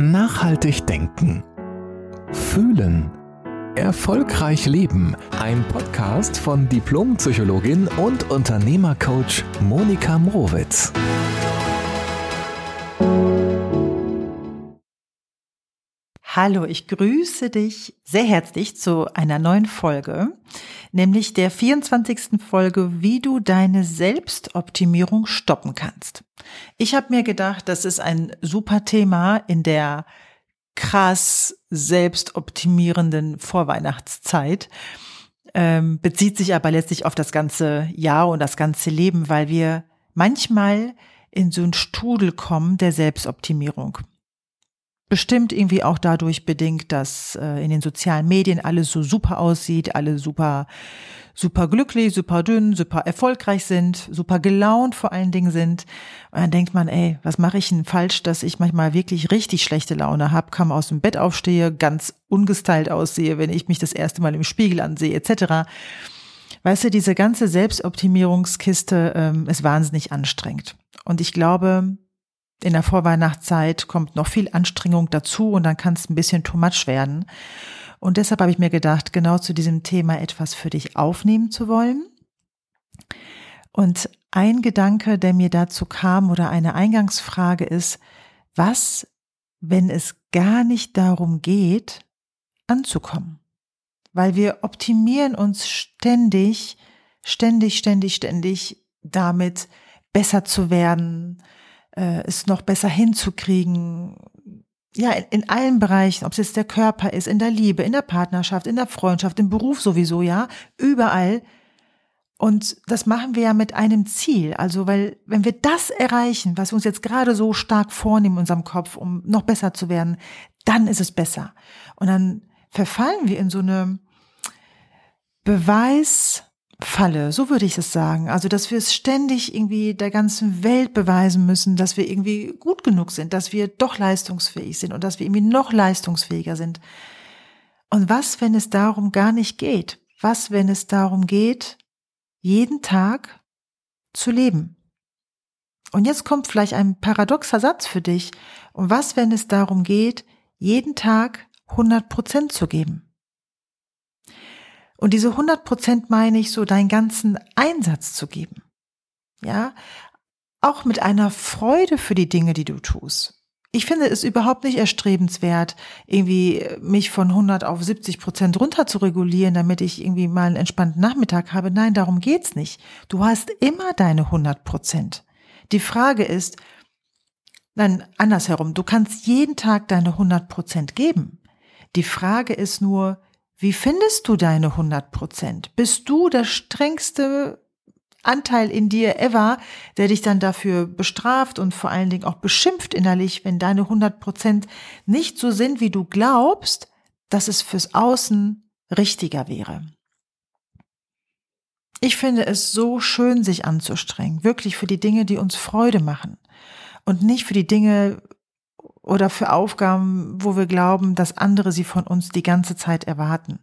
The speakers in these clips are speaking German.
Nachhaltig denken. Fühlen. Erfolgreich leben. Ein Podcast von Diplompsychologin und Unternehmercoach Monika Mrowitz. Hallo, ich grüße dich sehr herzlich zu einer neuen Folge, nämlich der 24. Folge, wie du deine Selbstoptimierung stoppen kannst. Ich habe mir gedacht, das ist ein super Thema in der krass selbstoptimierenden Vorweihnachtszeit, ähm, bezieht sich aber letztlich auf das ganze Jahr und das ganze Leben, weil wir manchmal in so einen Strudel kommen der Selbstoptimierung. Bestimmt irgendwie auch dadurch bedingt, dass äh, in den sozialen Medien alles so super aussieht, alle super, super glücklich, super dünn, super erfolgreich sind, super gelaunt vor allen Dingen sind. Und dann denkt man, ey, was mache ich denn falsch, dass ich manchmal wirklich richtig schlechte Laune habe, kaum aus dem Bett aufstehe, ganz ungestylt aussehe, wenn ich mich das erste Mal im Spiegel ansehe, etc. Weißt du, diese ganze Selbstoptimierungskiste ähm, ist wahnsinnig anstrengend. Und ich glaube, in der Vorweihnachtszeit kommt noch viel Anstrengung dazu und dann kann es ein bisschen too much werden. Und deshalb habe ich mir gedacht, genau zu diesem Thema etwas für dich aufnehmen zu wollen. Und ein Gedanke, der mir dazu kam oder eine Eingangsfrage ist, was, wenn es gar nicht darum geht, anzukommen? Weil wir optimieren uns ständig, ständig, ständig, ständig damit, besser zu werden, äh, es noch besser hinzukriegen. Ja, in, in allen Bereichen, ob es jetzt der Körper ist, in der Liebe, in der Partnerschaft, in der Freundschaft, im Beruf sowieso, ja, überall. Und das machen wir ja mit einem Ziel. Also, weil, wenn wir das erreichen, was wir uns jetzt gerade so stark vornehmen in unserem Kopf, um noch besser zu werden, dann ist es besser. Und dann verfallen wir in so eine Beweis, Falle, so würde ich es sagen. Also, dass wir es ständig irgendwie der ganzen Welt beweisen müssen, dass wir irgendwie gut genug sind, dass wir doch leistungsfähig sind und dass wir irgendwie noch leistungsfähiger sind. Und was, wenn es darum gar nicht geht? Was, wenn es darum geht, jeden Tag zu leben? Und jetzt kommt vielleicht ein paradoxer Satz für dich. Und was, wenn es darum geht, jeden Tag 100 Prozent zu geben? Und diese 100 Prozent meine ich so, deinen ganzen Einsatz zu geben. Ja, auch mit einer Freude für die Dinge, die du tust. Ich finde es überhaupt nicht erstrebenswert, irgendwie mich von 100 auf 70 Prozent runter zu regulieren, damit ich irgendwie mal einen entspannten Nachmittag habe. Nein, darum geht's nicht. Du hast immer deine 100 Prozent. Die Frage ist, nein, andersherum, du kannst jeden Tag deine 100 Prozent geben. Die Frage ist nur, wie findest du deine 100 Prozent? Bist du der strengste Anteil in dir ever, der dich dann dafür bestraft und vor allen Dingen auch beschimpft innerlich, wenn deine 100 Prozent nicht so sind, wie du glaubst, dass es fürs Außen richtiger wäre? Ich finde es so schön, sich anzustrengen, wirklich für die Dinge, die uns Freude machen und nicht für die Dinge, oder für Aufgaben, wo wir glauben, dass andere sie von uns die ganze Zeit erwarten.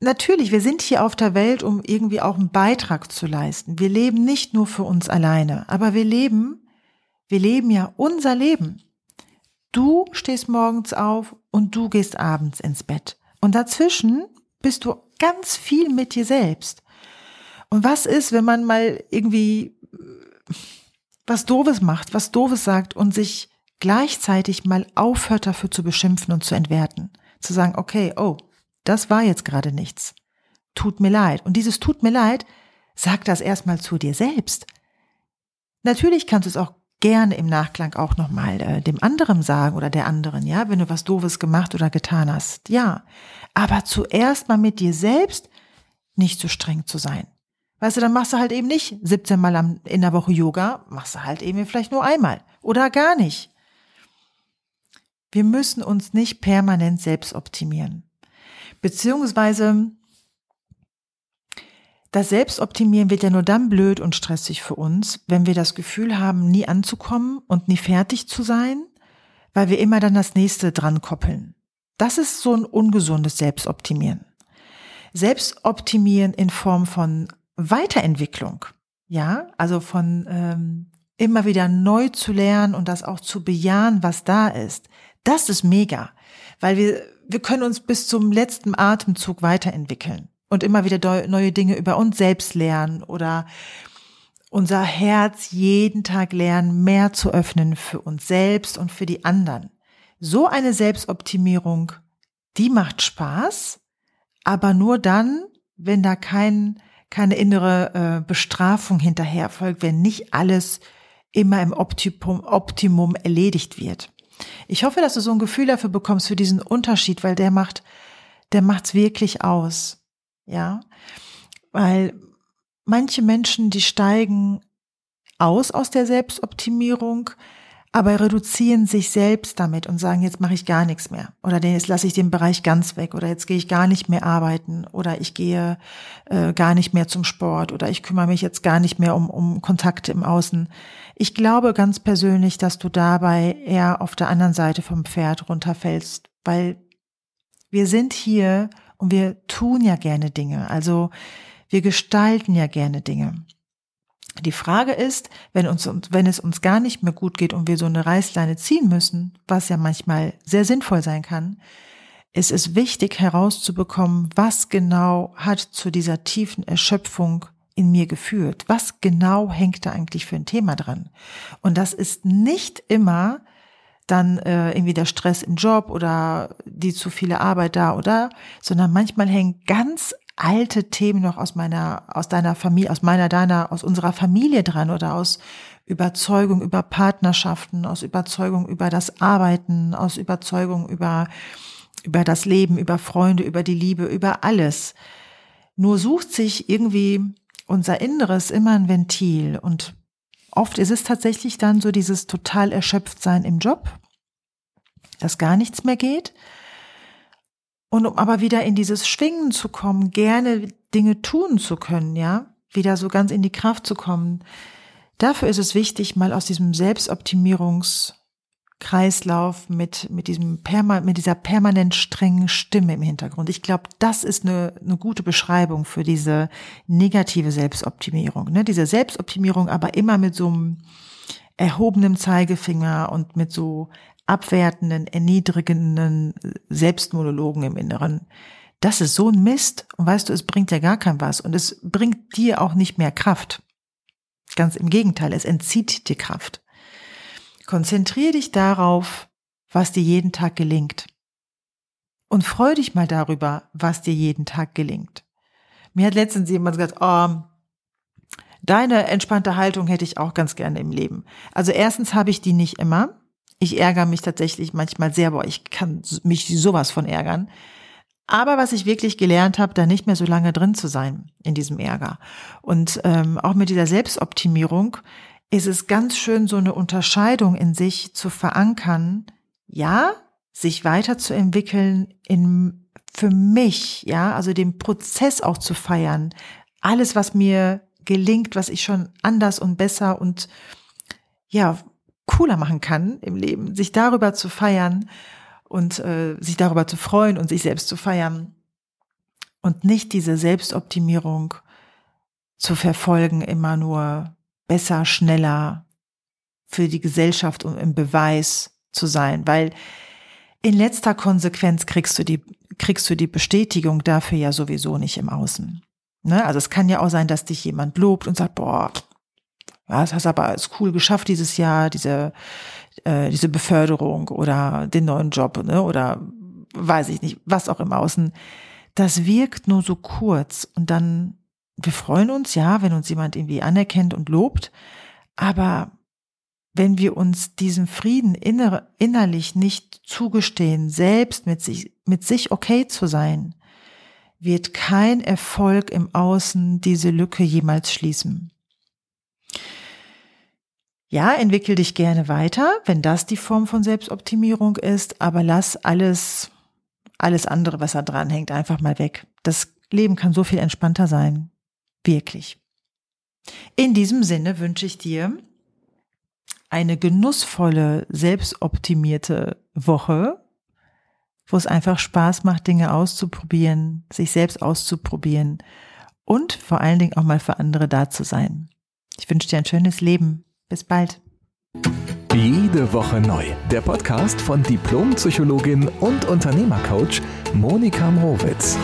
Natürlich, wir sind hier auf der Welt, um irgendwie auch einen Beitrag zu leisten. Wir leben nicht nur für uns alleine, aber wir leben, wir leben ja unser Leben. Du stehst morgens auf und du gehst abends ins Bett. Und dazwischen bist du ganz viel mit dir selbst. Und was ist, wenn man mal irgendwie was Doofes macht, was Doofes sagt und sich gleichzeitig mal aufhört dafür zu beschimpfen und zu entwerten. Zu sagen, okay, oh, das war jetzt gerade nichts. Tut mir leid. Und dieses tut mir leid, sag das erstmal zu dir selbst. Natürlich kannst du es auch gerne im Nachklang auch nochmal äh, dem anderen sagen oder der anderen, ja, wenn du was Doofes gemacht oder getan hast. Ja. Aber zuerst mal mit dir selbst nicht so streng zu sein. Weißt du, dann machst du halt eben nicht 17 Mal in der Woche Yoga, machst du halt eben vielleicht nur einmal oder gar nicht. Wir müssen uns nicht permanent selbst optimieren. Beziehungsweise das Selbstoptimieren wird ja nur dann blöd und stressig für uns, wenn wir das Gefühl haben, nie anzukommen und nie fertig zu sein, weil wir immer dann das nächste dran koppeln. Das ist so ein ungesundes Selbstoptimieren. Selbstoptimieren in Form von Weiterentwicklung, ja, also von ähm, immer wieder neu zu lernen und das auch zu bejahen, was da ist, das ist mega, weil wir, wir können uns bis zum letzten Atemzug weiterentwickeln und immer wieder neue Dinge über uns selbst lernen oder unser Herz jeden Tag lernen, mehr zu öffnen für uns selbst und für die anderen. So eine Selbstoptimierung, die macht Spaß, aber nur dann, wenn da kein, keine innere äh, Bestrafung hinterher folgt, wenn nicht alles immer im Optimum, Optimum erledigt wird. Ich hoffe, dass du so ein Gefühl dafür bekommst für diesen Unterschied, weil der macht, der macht's wirklich aus. Ja, weil manche Menschen, die steigen aus aus der Selbstoptimierung, aber reduzieren sich selbst damit und sagen, jetzt mache ich gar nichts mehr oder jetzt lasse ich den Bereich ganz weg oder jetzt gehe ich gar nicht mehr arbeiten oder ich gehe äh, gar nicht mehr zum Sport oder ich kümmere mich jetzt gar nicht mehr um, um Kontakte im Außen. Ich glaube ganz persönlich, dass du dabei eher auf der anderen Seite vom Pferd runterfällst, weil wir sind hier und wir tun ja gerne Dinge. Also wir gestalten ja gerne Dinge. Die Frage ist, wenn uns, wenn es uns gar nicht mehr gut geht und wir so eine Reißleine ziehen müssen, was ja manchmal sehr sinnvoll sein kann, ist es wichtig herauszubekommen, was genau hat zu dieser tiefen Erschöpfung in mir geführt? Was genau hängt da eigentlich für ein Thema dran? Und das ist nicht immer dann äh, irgendwie der Stress im Job oder die zu viele Arbeit da oder, sondern manchmal hängen ganz alte Themen noch aus meiner, aus deiner Familie, aus meiner, deiner, aus unserer Familie dran oder aus Überzeugung über Partnerschaften, aus Überzeugung über das Arbeiten, aus Überzeugung über, über das Leben, über Freunde, über die Liebe, über alles. Nur sucht sich irgendwie unser Inneres immer ein Ventil und oft ist es tatsächlich dann so dieses total erschöpft sein im Job, dass gar nichts mehr geht und um aber wieder in dieses Schwingen zu kommen, gerne Dinge tun zu können, ja, wieder so ganz in die Kraft zu kommen. Dafür ist es wichtig, mal aus diesem Selbstoptimierungskreislauf mit, mit diesem Perma, mit dieser permanent strengen Stimme im Hintergrund. Ich glaube, das ist eine, eine gute Beschreibung für diese negative Selbstoptimierung. Ne? Diese Selbstoptimierung aber immer mit so einem erhobenen Zeigefinger und mit so abwertenden, erniedrigenden Selbstmonologen im Inneren. Das ist so ein Mist. Und weißt du, es bringt ja gar kein was. Und es bringt dir auch nicht mehr Kraft. Ganz im Gegenteil, es entzieht dir Kraft. Konzentriere dich darauf, was dir jeden Tag gelingt. Und freu dich mal darüber, was dir jeden Tag gelingt. Mir hat letztens jemand gesagt, oh, deine entspannte Haltung hätte ich auch ganz gerne im Leben. Also erstens habe ich die nicht immer. Ich ärgere mich tatsächlich manchmal sehr, boah, ich kann mich sowas von ärgern. Aber was ich wirklich gelernt habe, da nicht mehr so lange drin zu sein in diesem Ärger. Und ähm, auch mit dieser Selbstoptimierung ist es ganz schön, so eine Unterscheidung in sich zu verankern. Ja, sich weiterzuentwickeln in für mich, ja, also den Prozess auch zu feiern. Alles, was mir gelingt, was ich schon anders und besser und ja, cooler machen kann im Leben, sich darüber zu feiern und äh, sich darüber zu freuen und sich selbst zu feiern und nicht diese Selbstoptimierung zu verfolgen, immer nur besser, schneller für die Gesellschaft und im Beweis zu sein, weil in letzter Konsequenz kriegst du die, kriegst du die Bestätigung dafür ja sowieso nicht im Außen. Ne? Also es kann ja auch sein, dass dich jemand lobt und sagt, boah, ja, das hast aber alles cool geschafft dieses Jahr, diese, äh, diese Beförderung oder den neuen Job, ne? Oder weiß ich nicht, was auch im Außen. Das wirkt nur so kurz und dann, wir freuen uns, ja, wenn uns jemand irgendwie anerkennt und lobt, aber wenn wir uns diesen Frieden inner, innerlich nicht zugestehen, selbst mit sich, mit sich okay zu sein, wird kein Erfolg im Außen diese Lücke jemals schließen. Ja, entwickel dich gerne weiter, wenn das die Form von Selbstoptimierung ist, aber lass alles, alles andere, was da dran hängt, einfach mal weg. Das Leben kann so viel entspannter sein. Wirklich. In diesem Sinne wünsche ich dir eine genussvolle, selbstoptimierte Woche, wo es einfach Spaß macht, Dinge auszuprobieren, sich selbst auszuprobieren und vor allen Dingen auch mal für andere da zu sein. Ich wünsche dir ein schönes Leben. Bis bald. Jede Woche neu. Der Podcast von Diplompsychologin und Unternehmercoach Monika Mrowitz.